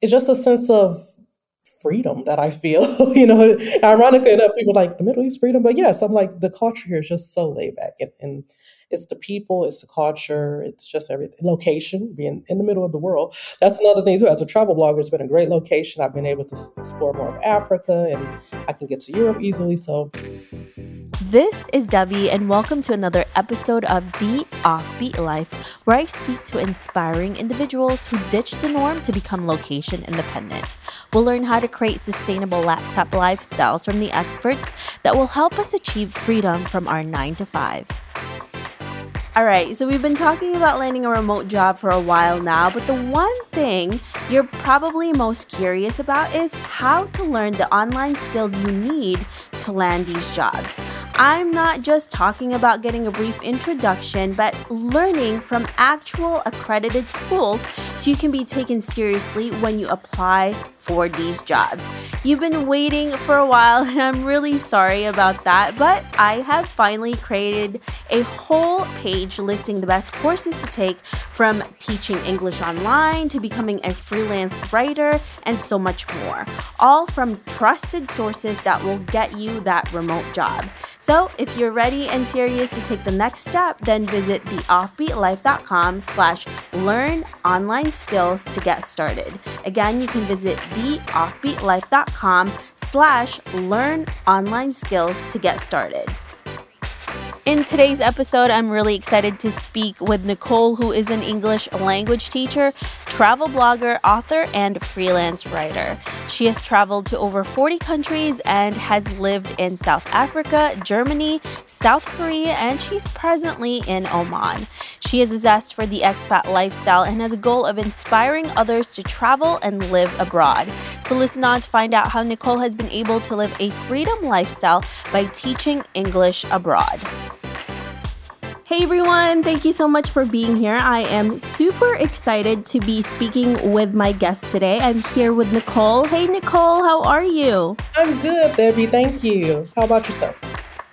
it's just a sense of freedom that I feel. you know, ironically enough, people like the Middle East freedom, but yes, I'm like the culture here is just so laid back, and, and it's the people, it's the culture, it's just everything. Location, being in the middle of the world. That's another thing too. As a travel blogger, it's been a great location. I've been able to explore more of Africa, and I can get to Europe easily. So. This is Debbie, and welcome to another episode of The Offbeat Life, where I speak to inspiring individuals who ditched the norm to become location independent. We'll learn how to create sustainable laptop lifestyles from the experts that will help us achieve freedom from our 9 to 5. All right, so we've been talking about landing a remote job for a while now, but the one thing you're probably most curious about is how to learn the online skills you need to land these jobs. I'm not just talking about getting a brief introduction, but learning from actual accredited schools so you can be taken seriously when you apply for these jobs. You've been waiting for a while, and I'm really sorry about that, but I have finally created a whole page listing the best courses to take from teaching English online to becoming a freelance writer and so much more, all from trusted sources that will get you that remote job. So if you're ready and serious to take the next step, then visit theoffbeatlife.com slash learn online skills to get started. Again, you can visit theoffbeatlife.com slash learn online skills to get started. In today's episode, I'm really excited to speak with Nicole, who is an English language teacher, travel blogger, author, and freelance writer. She has traveled to over 40 countries and has lived in South Africa, Germany, South Korea, and she's presently in Oman. She has a zest for the expat lifestyle and has a goal of inspiring others to travel and live abroad. So listen on to find out how Nicole has been able to live a freedom lifestyle by teaching English abroad. Hey everyone, thank you so much for being here. I am super excited to be speaking with my guest today. I'm here with Nicole. Hey Nicole, how are you? I'm good, Debbie. Thank you. How about yourself?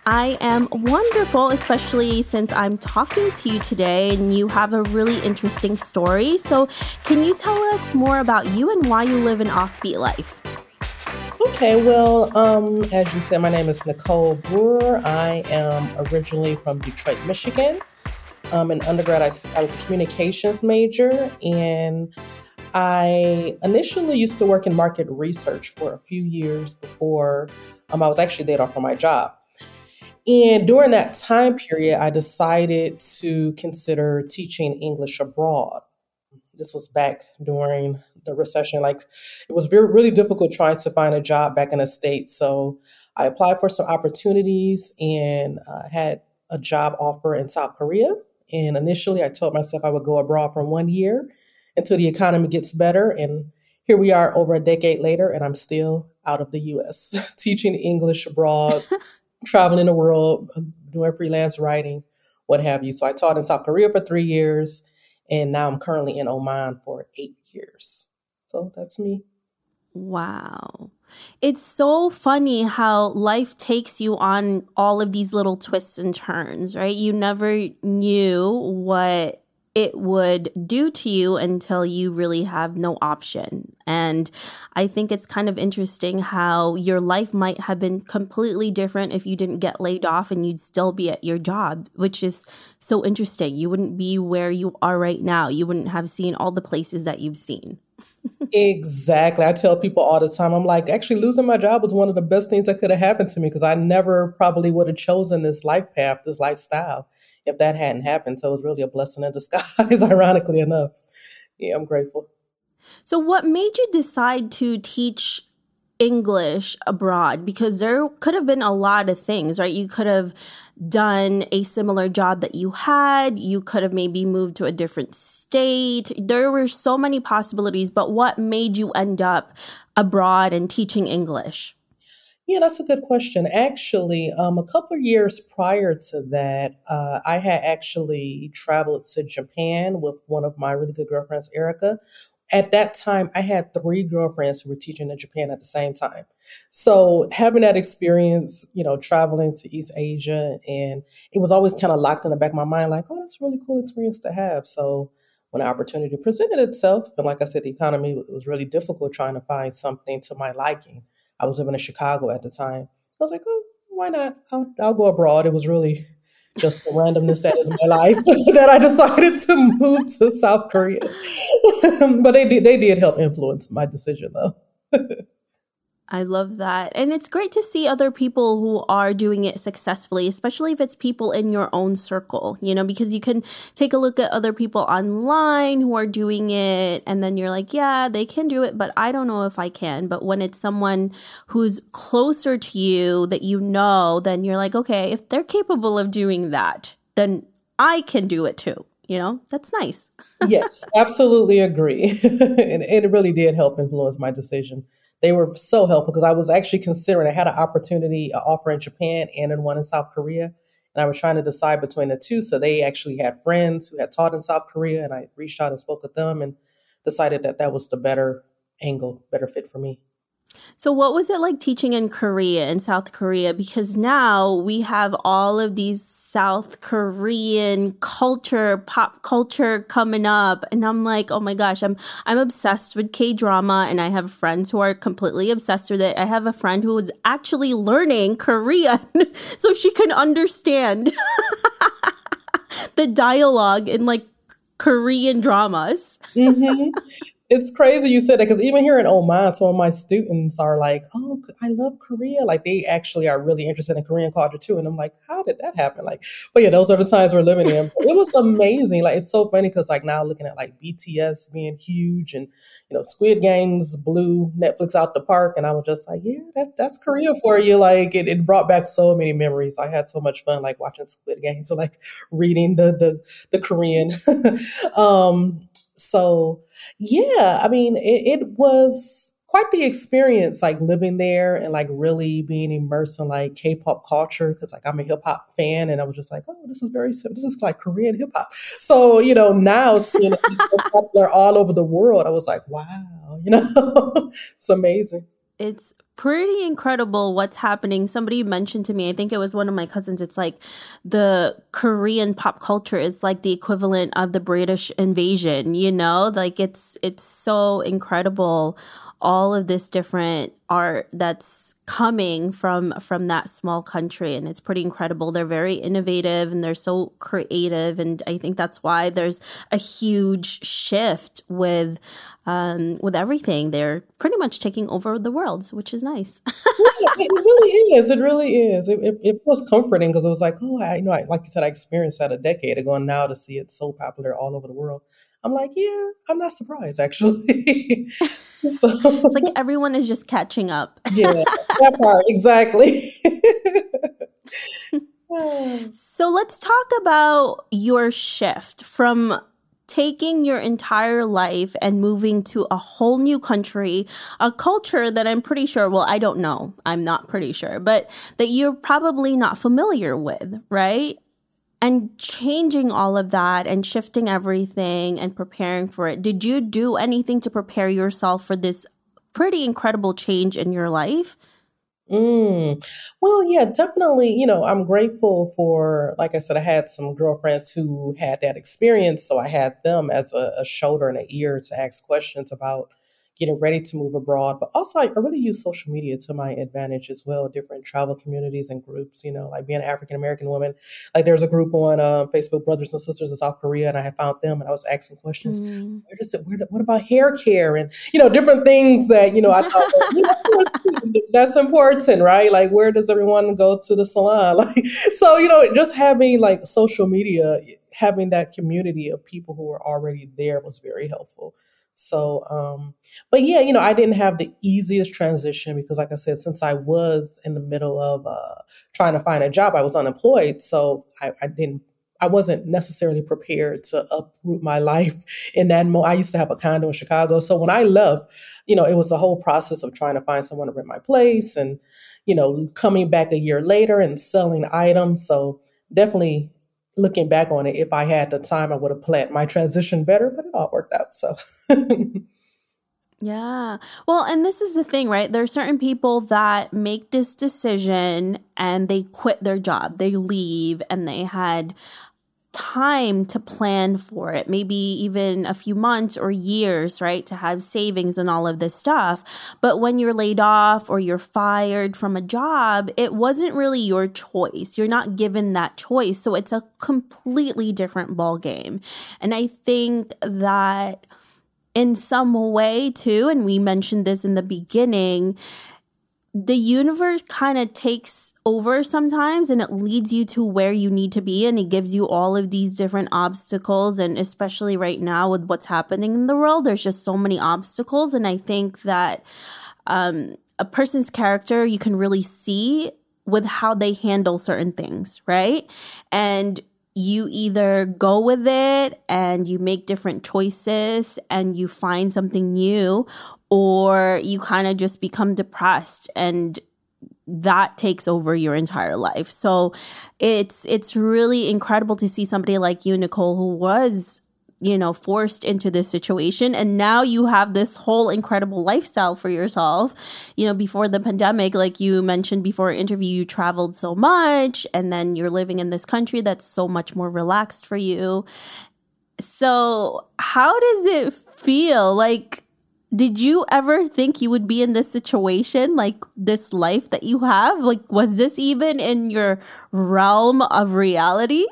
I am wonderful, especially since I'm talking to you today and you have a really interesting story. So, can you tell us more about you and why you live an offbeat life? Okay, well, um, as you said, my name is Nicole Brewer. I am originally from Detroit, Michigan. Um, in undergrad, I, I was a communications major, and I initially used to work in market research for a few years before um, I was actually laid off from my job. And during that time period, I decided to consider teaching English abroad. This was back during the recession. Like it was very really difficult trying to find a job back in the states. So I applied for some opportunities and uh, had a job offer in South Korea. And initially, I told myself I would go abroad for one year until the economy gets better. And here we are over a decade later, and I'm still out of the US, teaching English abroad, traveling the world, doing freelance writing, what have you. So I taught in South Korea for three years, and now I'm currently in Oman for eight years. So that's me. Wow. It's so funny how life takes you on all of these little twists and turns, right? You never knew what it would do to you until you really have no option. And I think it's kind of interesting how your life might have been completely different if you didn't get laid off and you'd still be at your job, which is so interesting. You wouldn't be where you are right now. You wouldn't have seen all the places that you've seen. Exactly. I tell people all the time, I'm like, actually, losing my job was one of the best things that could have happened to me because I never probably would have chosen this life path, this lifestyle if that hadn't happened. So it was really a blessing in disguise, ironically enough. Yeah, I'm grateful. So, what made you decide to teach English abroad? Because there could have been a lot of things, right? You could have done a similar job that you had, you could have maybe moved to a different state. There were so many possibilities, but what made you end up abroad and teaching English? Yeah, that's a good question. Actually, um, a couple of years prior to that, uh, I had actually traveled to Japan with one of my really good girlfriends, Erica. At that time, I had three girlfriends who were teaching in Japan at the same time. So having that experience, you know, traveling to East Asia, and it was always kind of locked in the back of my mind, like, oh, that's a really cool experience to have. So when opportunity presented itself, And like I said, the economy was really difficult trying to find something to my liking. I was living in Chicago at the time. I was like, oh, why not? I'll, I'll go abroad. It was really just the randomness that is my life that I decided to move to South Korea. but they did, they did help influence my decision though. I love that. And it's great to see other people who are doing it successfully, especially if it's people in your own circle, you know, because you can take a look at other people online who are doing it and then you're like, yeah, they can do it, but I don't know if I can. But when it's someone who's closer to you that you know, then you're like, okay, if they're capable of doing that, then I can do it too. You know, that's nice. yes, absolutely agree. and, and it really did help influence my decision they were so helpful because I was actually considering I had an opportunity, an offer in Japan and in one in South Korea. And I was trying to decide between the two. So they actually had friends who had taught in South Korea, and I reached out and spoke with them and decided that that was the better angle, better fit for me. So, what was it like teaching in Korea in South Korea? Because now we have all of these South Korean culture, pop culture coming up, and I'm like, oh my gosh, I'm I'm obsessed with K drama, and I have friends who are completely obsessed with it. I have a friend who is actually learning Korean so she can understand the dialogue in like Korean dramas. mm-hmm it's crazy you said that because even here in Oman, some of my students are like, "Oh, I love Korea." Like they actually are really interested in Korean culture too, and I'm like, "How did that happen?" Like, but yeah, those are the times we're living in. it was amazing. Like it's so funny because like now looking at like BTS being huge, and you know Squid Games blew Netflix out the park, and I was just like, "Yeah, that's that's Korea for you." Like it, it brought back so many memories. I had so much fun like watching Squid Games, so like reading the the the Korean. um, so yeah, I mean, it, it was quite the experience, like living there and like really being immersed in like K-pop culture because like I'm a hip hop fan and I was just like, oh, this is very this is like Korean hip hop. So you know now seeing it so popular all over the world, I was like, wow, you know, it's amazing. It's pretty incredible what's happening. Somebody mentioned to me, I think it was one of my cousins, it's like the Korean pop culture is like the equivalent of the British invasion, you know? Like it's it's so incredible all of this different art that's coming from from that small country and it's pretty incredible they're very innovative and they're so creative and i think that's why there's a huge shift with um, with everything they're pretty much taking over the world which is nice yeah, it really is it really is it, it, it feels comforting because it was like oh i you know I, like you said i experienced that a decade ago and now to see it so popular all over the world I'm like, yeah, I'm not surprised actually. so it's like everyone is just catching up. yeah, that part exactly. so let's talk about your shift from taking your entire life and moving to a whole new country, a culture that I'm pretty sure, well, I don't know, I'm not pretty sure, but that you're probably not familiar with, right? and changing all of that and shifting everything and preparing for it. Did you do anything to prepare yourself for this pretty incredible change in your life Mm. Well, yeah, definitely. You know, I'm grateful for, like I said, I had some girlfriends who had that experience. So I had them as a, a shoulder and an ear to ask questions about getting ready to move abroad. But also, I, really use social media to my advantage as well. Different travel communities and groups. You know, like being an African American woman. Like there's a group on uh, Facebook, Brothers and Sisters in South Korea, and I had found them, and I was asking questions. Mm. Where does it? Where? What about hair care and you know different things that you know I thought you know, that's important, right? Like where does everyone go to the salon? Like so, you know, just having like social media having that community of people who are already there was very helpful. So, um, but yeah, you know, I didn't have the easiest transition because, like I said, since I was in the middle of uh, trying to find a job, I was unemployed. So I, I didn't I wasn't necessarily prepared to uproot my life in that moment. I used to have a condo in Chicago. So when I left, you know, it was a whole process of trying to find someone to rent my place and, you know, coming back a year later and selling items. So definitely looking back on it, if I had the time, I would have planned my transition better, but it all worked out. So. yeah. Well, and this is the thing, right? There are certain people that make this decision and they quit their job, they leave, and they had time to plan for it, maybe even a few months or years, right, to have savings and all of this stuff. But when you're laid off or you're fired from a job, it wasn't really your choice. You're not given that choice. So it's a completely different ball game. And I think that in some way too, and we mentioned this in the beginning, the universe kind of takes over sometimes and it leads you to where you need to be and it gives you all of these different obstacles and especially right now with what's happening in the world there's just so many obstacles and i think that um, a person's character you can really see with how they handle certain things right? And you either go with it and you make different choices and you find something new or you kind of just become depressed and that takes over your entire life. So it's it's really incredible to see somebody like you Nicole who was you know forced into this situation. And now you have this whole incredible lifestyle for yourself. You know before the pandemic like you mentioned before interview you traveled so much and then you're living in this country that's so much more relaxed for you. So how does it feel? Like did you ever think you would be in this situation like this life that you have? Like was this even in your realm of reality?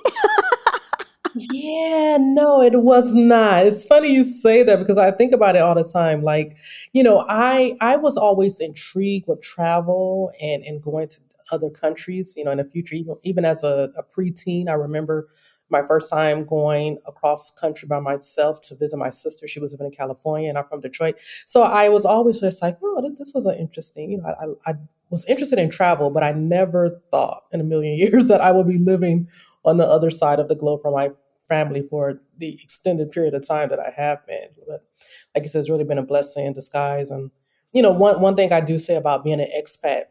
Yeah no it was not. It's funny you say that because i think about it all the time. Like you know i i was always intrigued with travel and and going to other countries you know in the future even, even as a, a preteen i remember my first time going across country by myself to visit my sister. She was living in California and I'm from Detroit. So I was always just like, oh, this, this is interesting, you know, I, I was interested in travel, but I never thought in a million years that I would be living on the other side of the globe from my family for the extended period of time that I have been. But like I said, it's really been a blessing in disguise. And, you know, one, one thing I do say about being an expat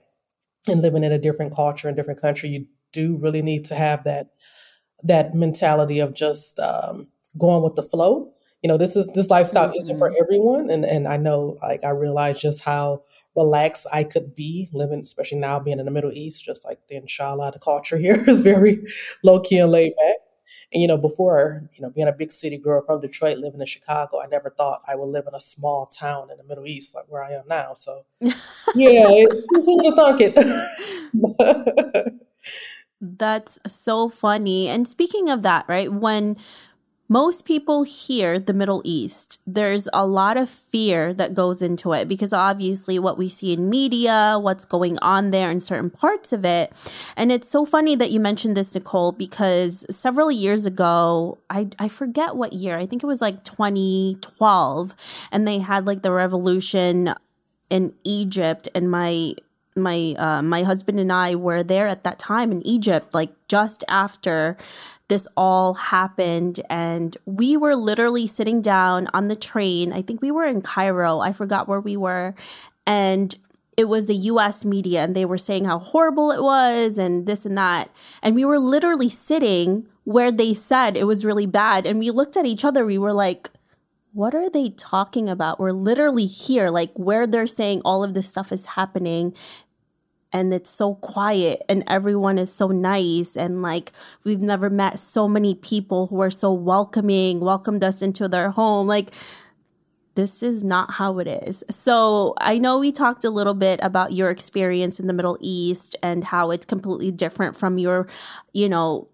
and living in a different culture and different country, you do really need to have that that mentality of just um, going with the flow. You know, this is this lifestyle mm-hmm. isn't for mm-hmm. everyone, and and I know like I realize just how relaxed I could be living, especially now being in the Middle East. Just like the inshallah, the culture here is very low key and laid back. And you know, before you know, being a big city girl from Detroit, living in Chicago, I never thought I would live in a small town in the Middle East like where I am now. So, yeah, who would have thunk it? That's so funny. And speaking of that, right? When most people hear the Middle East, there's a lot of fear that goes into it because obviously what we see in media, what's going on there in certain parts of it. And it's so funny that you mentioned this, Nicole, because several years ago, I, I forget what year, I think it was like 2012, and they had like the revolution in Egypt, and my my uh, my husband and I were there at that time in Egypt, like just after this all happened, and we were literally sitting down on the train. I think we were in Cairo. I forgot where we were, and it was the US media and they were saying how horrible it was and this and that. And we were literally sitting where they said it was really bad. And we looked at each other, we were like, what are they talking about? We're literally here, like where they're saying all of this stuff is happening and it's so quiet and everyone is so nice and like we've never met so many people who are so welcoming welcomed us into their home like this is not how it is. So, I know we talked a little bit about your experience in the Middle East and how it's completely different from your, you know,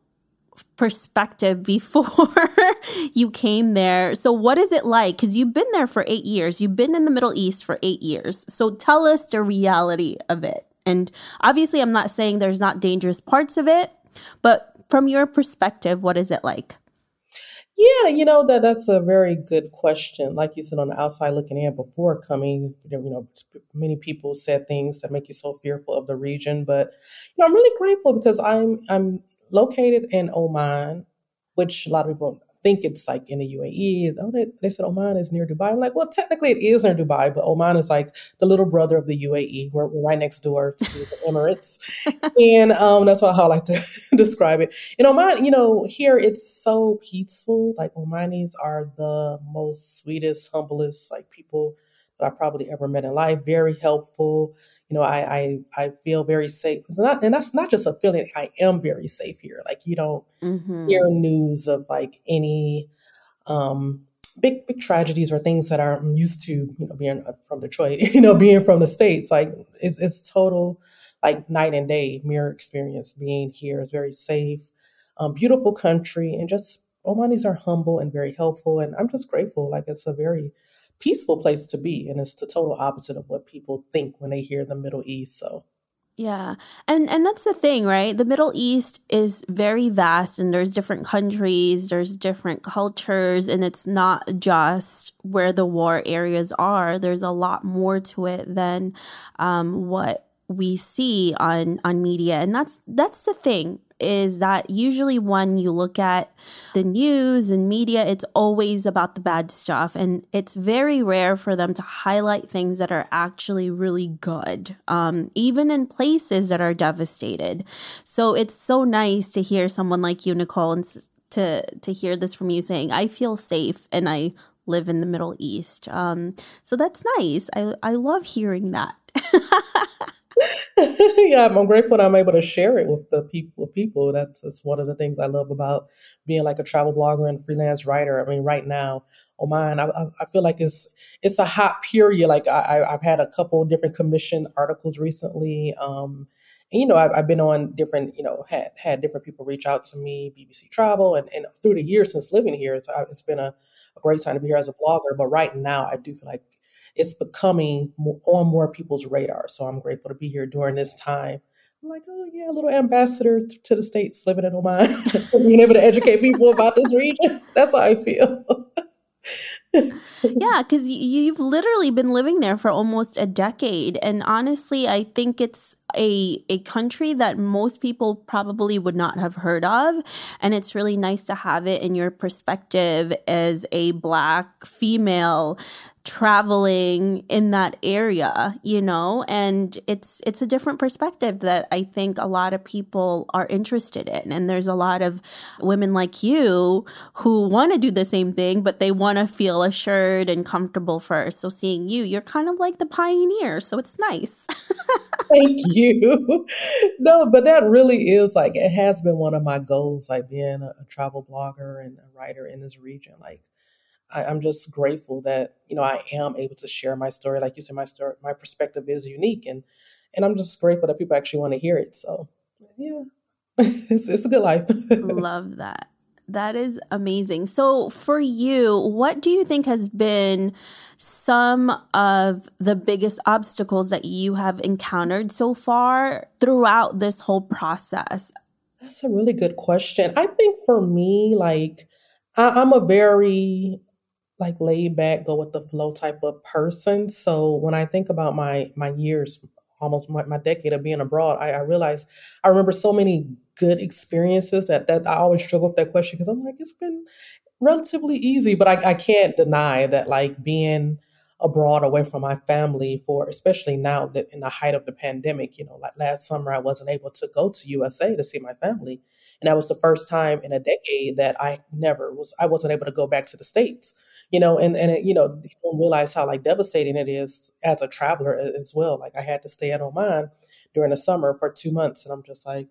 perspective before you came there. So, what is it like? Because you've been there for eight years, you've been in the Middle East for eight years. So, tell us the reality of it. And obviously, I'm not saying there's not dangerous parts of it, but from your perspective, what is it like? Yeah, you know that that's a very good question. Like you said, on the outside looking in before coming, you know, many people said things that make you so fearful of the region. But you know, I'm really grateful because I'm I'm located in Oman, which a lot of people think it's like in the UAE. Oh, they, they said Oman is near Dubai. I'm like, well, technically it is near Dubai, but Oman is like the little brother of the UAE. We're, we're right next door to the Emirates. and um, that's how I like to describe it. In Oman, you know, here it's so peaceful. Like Omanis are the most sweetest, humblest, like people that I probably ever met in life. Very helpful. You know, I I, I feel very safe. Not, and that's not just a feeling. I am very safe here. Like you don't mm-hmm. hear news of like any um, big big tragedies or things that I'm used to. You know, being from Detroit. You know, being from the states. Like it's it's total like night and day mirror experience. Being here is very safe. Um, beautiful country and just Omanis are humble and very helpful. And I'm just grateful. Like it's a very peaceful place to be. And it's the total opposite of what people think when they hear the Middle East. So yeah. And and that's the thing, right? The Middle East is very vast and there's different countries, there's different cultures and it's not just where the war areas are. There's a lot more to it than um, what we see on on media. And that's that's the thing is that usually when you look at the news and media, it's always about the bad stuff. And it's very rare for them to highlight things that are actually really good, um, even in places that are devastated. So it's so nice to hear someone like you, Nicole, and to, to hear this from you saying, I feel safe and I live in the Middle East. Um, so that's nice. I, I love hearing that. yeah, I'm grateful that I'm able to share it with the people. With people, that's, that's one of the things I love about being like a travel blogger and freelance writer. I mean, right now, Oman, I, I feel like it's it's a hot period. Like I, I've had a couple different commissioned articles recently. Um, and, you know, I've, I've, been on different, you know, had had different people reach out to me, BBC Travel, and, and through the years since living here, it's, it's been a, a great time to be here as a blogger. But right now, I do feel like it's becoming more, on more people's radar. So I'm grateful to be here during this time. I'm like, oh yeah, a little ambassador to the states living in Oman, being able to educate people about this region. That's how I feel. yeah, because you've literally been living there for almost a decade, and honestly, I think it's a a country that most people probably would not have heard of, and it's really nice to have it in your perspective as a black female traveling in that area you know? And it's it's a different perspective that i think a lot of people are interested in. And there's a lot of women like you who want to do the same thing but they want to feel assured and comfortable first. So seeing you you're kind of like the pioneer. So it's nice. Thank you no but that really is like it has been one of my goals like being a, a travel blogger and a writer in this region like I, am just grateful that you know I am able to share my story. Like you said, my story, my perspective is unique, and and I'm just grateful that people actually want to hear it. So yeah, it's it's a good life. Love that. That is amazing. So, for you, what do you think has been some of the biggest obstacles that you have encountered so far throughout this whole process? That's a really good question. I think for me, like, I, am a very like laid back, go with the flow type of person. So when I think about my my years, almost my, my decade of being abroad, I, I realize I remember so many good experiences that that I always struggle with that question because I'm like, it's been relatively easy, but I, I can't deny that like being abroad away from my family for especially now that in the height of the pandemic, you know, like last summer I wasn't able to go to USA to see my family. And that was the first time in a decade that I never was I wasn't able to go back to the States you know, and and it, you know, you don't realize how like devastating it is as a traveler as well. Like I had to stay at Oman during the summer for two months, and I'm just like,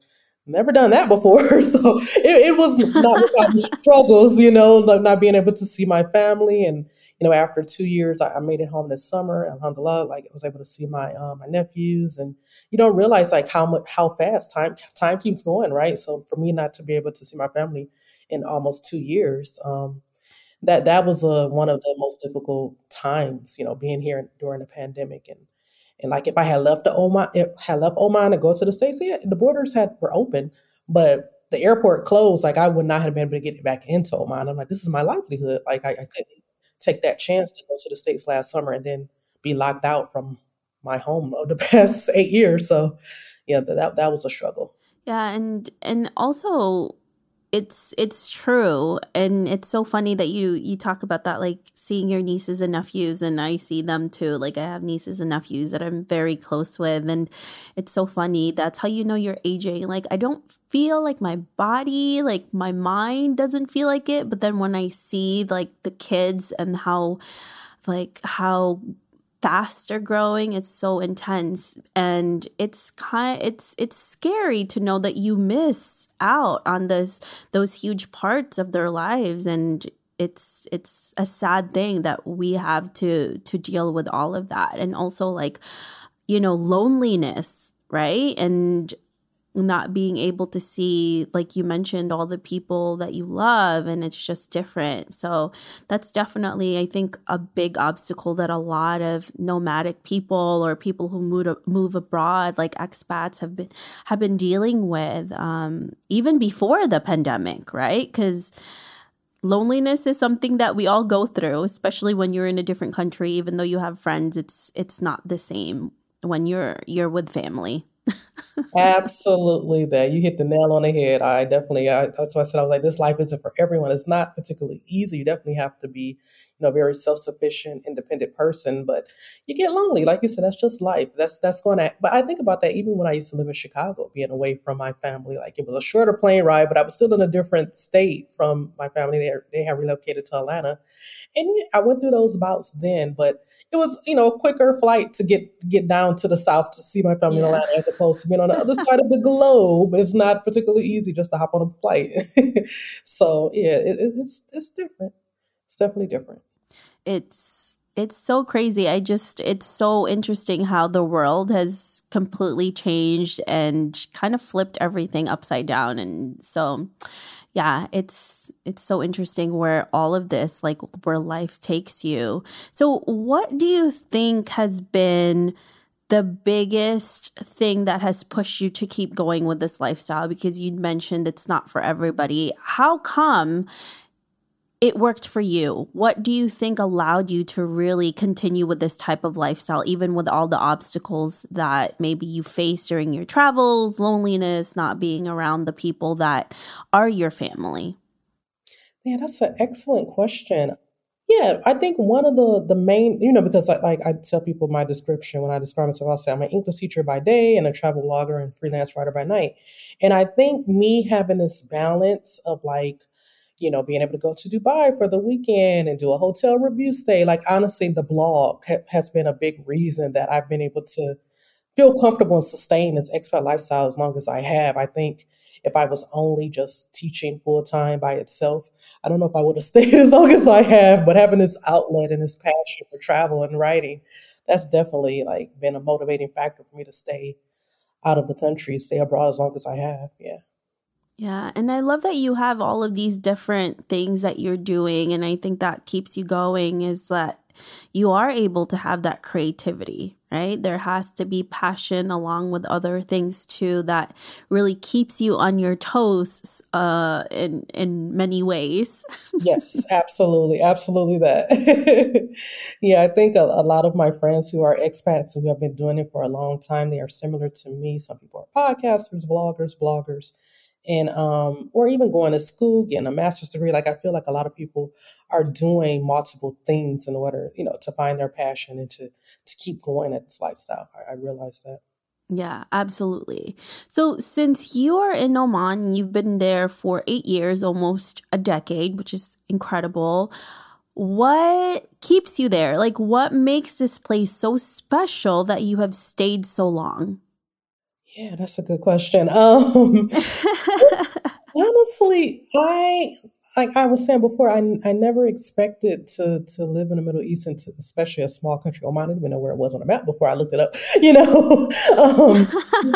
never done that before. so it, it was not without struggles, you know, like not being able to see my family. And, you know, after two years, I, I, made it home this summer. Alhamdulillah, like I was able to see my um, my nephews. And you don't realize like how much, how fast time time keeps going, right? So for me not to be able to see my family in almost two years, um, that that was a, one of the most difficult times, you know, being here during the pandemic and and like if I had left the Oman, had left Oman to go to the states, yeah, the borders had were open, but the airport closed. Like I would not have been able to get back into Oman. I'm like, this is my livelihood. Like I, I couldn't take that chance to go to the states last summer and then be locked out from my home of the past eight years. So yeah, that that was a struggle. Yeah, and and also it's it's true. And it's so funny that you you talk about that like seeing your nieces and nephews and i see them too. Like i have nieces and nephews that i'm very close with and it's so funny. That's how you know you're aging. Like i don't feel like my body like my mind doesn't feel like it but then when i see like the kids and how like how faster growing it's so intense and it's kind it's it's scary to know that you miss out on this those huge parts of their lives and it's it's a sad thing that we have to to deal with all of that and also like you know loneliness right? And not being able to see like you mentioned all the people that you love and it's just different. So that's definitely i think a big obstacle that a lot of nomadic people or people who move move abroad like expats have been have been dealing with um, even before the pandemic right? Because loneliness is something that we all go through especially when you're in a different country. Even though you have friends it's it's not the same when you're you're with family Absolutely, that you hit the nail on the head. I definitely, I, that's why I said I was like, this life isn't for everyone. It's not particularly easy. You definitely have to be, you know, very self sufficient, independent person. But you get lonely, like you said. That's just life. That's that's going to. But I think about that even when I used to live in Chicago, being away from my family. Like it was a shorter plane ride, but I was still in a different state from my family. They they had relocated to Atlanta, and I went through those bouts then. But it was you know a quicker flight to get get down to the south to see my family yeah. in Atlanta as opposed to being on the other side of the globe. It's not particularly easy just to hop on a flight. so yeah, it, it's it's different. It's definitely different. It's it's so crazy. I just it's so interesting how the world has completely changed and kind of flipped everything upside down and so yeah, it's it's so interesting where all of this like where life takes you. So what do you think has been the biggest thing that has pushed you to keep going with this lifestyle because you mentioned it's not for everybody. How come it worked for you. What do you think allowed you to really continue with this type of lifestyle, even with all the obstacles that maybe you face during your travels, loneliness, not being around the people that are your family? Yeah, that's an excellent question. Yeah, I think one of the the main, you know, because like, like I tell people my description when I describe myself, I'll say I'm an English teacher by day and a travel blogger and freelance writer by night. And I think me having this balance of like you know, being able to go to Dubai for the weekend and do a hotel review stay. Like, honestly, the blog ha- has been a big reason that I've been able to feel comfortable and sustain this expat lifestyle as long as I have. I think if I was only just teaching full time by itself, I don't know if I would have stayed as long as I have, but having this outlet and this passion for travel and writing, that's definitely like been a motivating factor for me to stay out of the country, stay abroad as long as I have. Yeah. Yeah, and I love that you have all of these different things that you're doing and I think that keeps you going is that you are able to have that creativity, right? There has to be passion along with other things too that really keeps you on your toes uh in in many ways. yes, absolutely. Absolutely that. yeah, I think a, a, lot of my friends who are expats who have been doing it for a long time, they are similar to me. Some people are podcasters, bloggers, bloggers and um, or even going to school, getting a master's degree. Like I feel like a lot of people are doing multiple things in order, you know, to find their passion and to to keep going at this lifestyle. I, I realize that. Yeah, absolutely. So, since you are in Oman, you've been there for eight years, almost a decade, which is incredible. What keeps you there? Like, what makes this place so special that you have stayed so long? Yeah, that's a good question. Um, honestly, I like I was saying before, I, I never expected to to live in the Middle East, and to, especially a small country. Oman, I didn't even know where it was on the map before I looked it up. You know, um,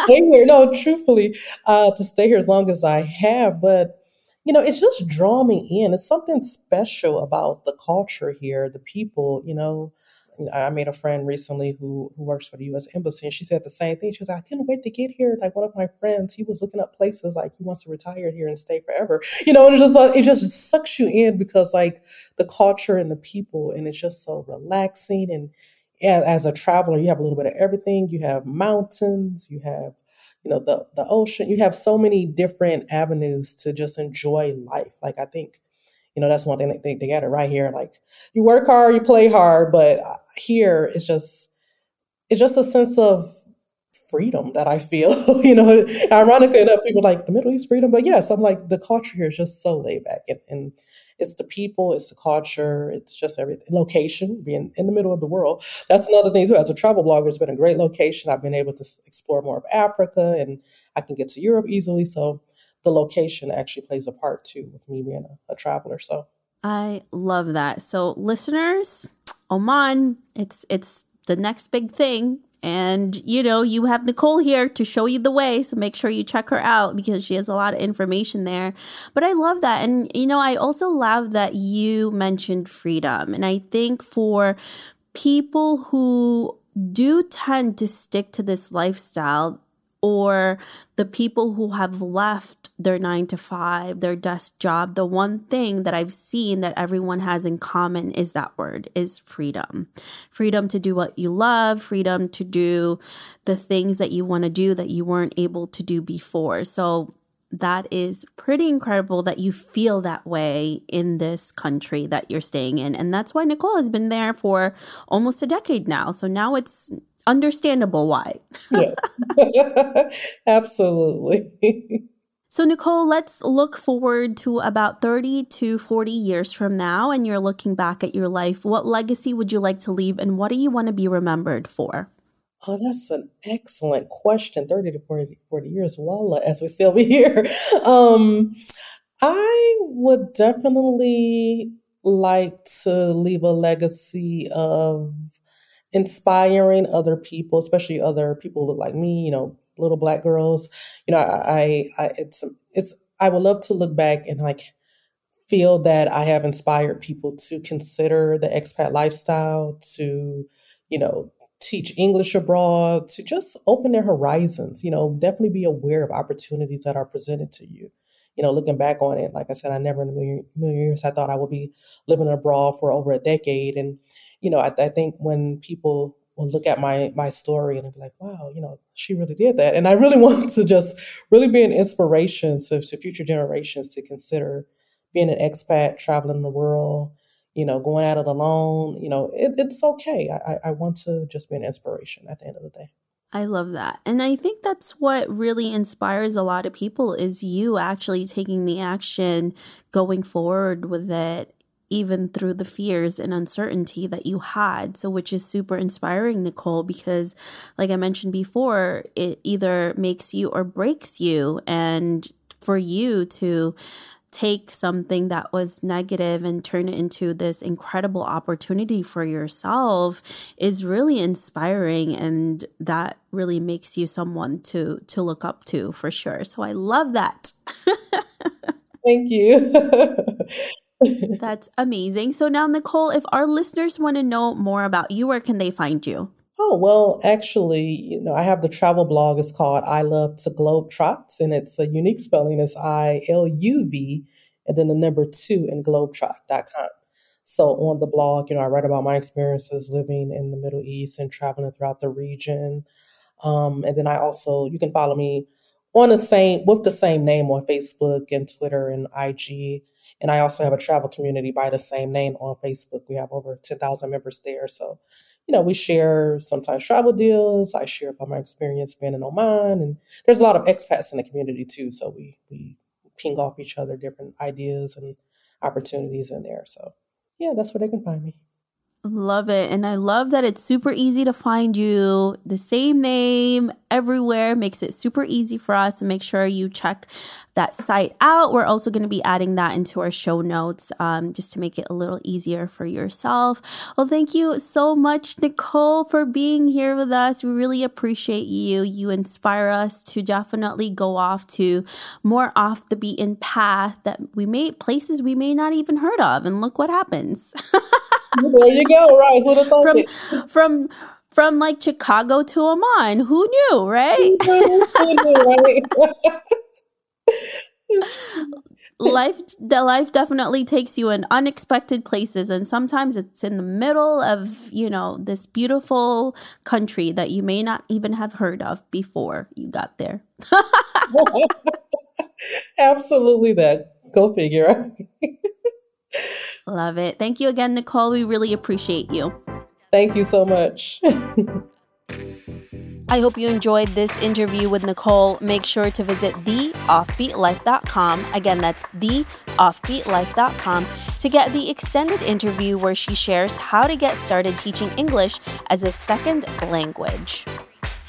stay here. No, truthfully, uh, to stay here as long as I have, but you know, it's just drawn me in. It's something special about the culture here, the people. You know, I made a friend recently who who works for the U.S. Embassy, and she said the same thing. She was like, "I couldn't wait to get here." Like one of my friends, he was looking up places like he wants to retire here and stay forever. You know, and it just like, it just sucks you in because like the culture and the people, and it's just so relaxing. And yeah, as a traveler, you have a little bit of everything. You have mountains, you have you know the the ocean. You have so many different avenues to just enjoy life. Like I think you know, that's one thing they, they got it right here. Like you work hard, you play hard, but uh, here it's just, it's just a sense of freedom that I feel. you know, ironically enough, people like the Middle East freedom, but yes, I'm like the culture here is just so laid back and, and it's the people, it's the culture, it's just everything. Location, being in the middle of the world. That's another thing too. As a travel blogger, it's been a great location. I've been able to explore more of Africa and I can get to Europe easily. So the location actually plays a part too with me being a, a traveler. So I love that. So listeners, Oman, it's it's the next big thing. And, you know, you have Nicole here to show you the way. So make sure you check her out because she has a lot of information there. But I love that. And, you know, I also love that you mentioned freedom. And I think for people who do tend to stick to this lifestyle, or the people who have left their nine to five, their desk job, the one thing that I've seen that everyone has in common is that word is freedom. Freedom to do what you love, freedom to do the things that you want to do that you weren't able to do before. So that is pretty incredible that you feel that way in this country that you're staying in. And that's why Nicole has been there for almost a decade now. So now it's understandable why. yes, absolutely. So, Nicole, let's look forward to about 30 to 40 years from now, and you're looking back at your life. What legacy would you like to leave, and what do you want to be remembered for? Oh, that's an excellent question. 30 to 40, 40 years, Walla, as we say over here. Um, I would definitely like to leave a legacy of inspiring other people, especially other people who look like me, you know, little black girls. You know, I, I, it's, it's, I would love to look back and like feel that I have inspired people to consider the expat lifestyle, to, you know, teach English abroad, to just open their horizons, you know, definitely be aware of opportunities that are presented to you. You know, looking back on it, like I said, I never in a million, million years I thought I would be living abroad for over a decade. And you know, I, I think when people will look at my my story and be like, wow, you know, she really did that. And I really want to just really be an inspiration to, to future generations to consider being an expat, traveling the world, you know, going at it alone. You know, it, it's okay. I, I want to just be an inspiration at the end of the day. I love that. And I think that's what really inspires a lot of people is you actually taking the action, going forward with it even through the fears and uncertainty that you had. So, which is super inspiring, Nicole, because, like I mentioned before, it either makes you or breaks you. And for you to take something that was negative and turn it into this incredible opportunity for yourself is really inspiring and that really makes you someone to to look up to for sure so i love that thank you That's amazing. So now, Nicole, if our listeners want to know more about you, where can they find you? Oh, well, actually, you know, I have the travel blog. It's called I Love to Globe Trots, and it's a unique spelling. It's I L U V and then the number two in globetrot.com. So on the blog, you know, I write about my experiences living in the Middle East and traveling throughout the region. Um, and then I also, you can follow me on the same, with the same name on Facebook and Twitter and IG and I also have a travel community by the same name on Facebook. We have over 10,000 members there. So, you know, we share sometimes travel deals. I share about my experience being in Oman. And there's a lot of expats in the community too. So we, we ping off each other different ideas and opportunities in there. So, yeah, that's where they can find me. Love it. And I love that it's super easy to find you. The same name everywhere makes it super easy for us to make sure you check that site out. We're also going to be adding that into our show notes um, just to make it a little easier for yourself. Well, thank you so much, Nicole, for being here with us. We really appreciate you. You inspire us to definitely go off to more off the beaten path that we may, places we may not even heard of. And look what happens. there you go. Right. Who'd have thought from, it? from from like Chicago to Oman. Who knew, right? Who knew, right? life the life definitely takes you in unexpected places and sometimes it's in the middle of you know this beautiful country that you may not even have heard of before you got there absolutely that go figure Love it. Thank you again, Nicole. We really appreciate you. Thank you so much. I hope you enjoyed this interview with Nicole. Make sure to visit theoffbeatlife.com. Again, that's theoffbeatlife.com to get the extended interview where she shares how to get started teaching English as a second language.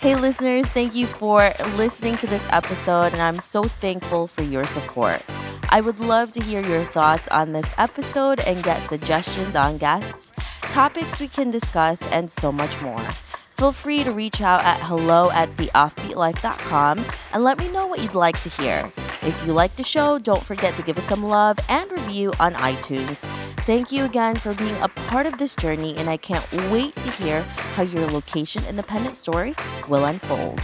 Hey, listeners, thank you for listening to this episode, and I'm so thankful for your support. I would love to hear your thoughts on this episode and get suggestions on guests, topics we can discuss, and so much more. Feel free to reach out at hello at theoffbeatlife.com and let me know what you'd like to hear. If you like the show, don't forget to give us some love and review on iTunes. Thank you again for being a part of this journey, and I can't wait to hear how your location independent story will unfold.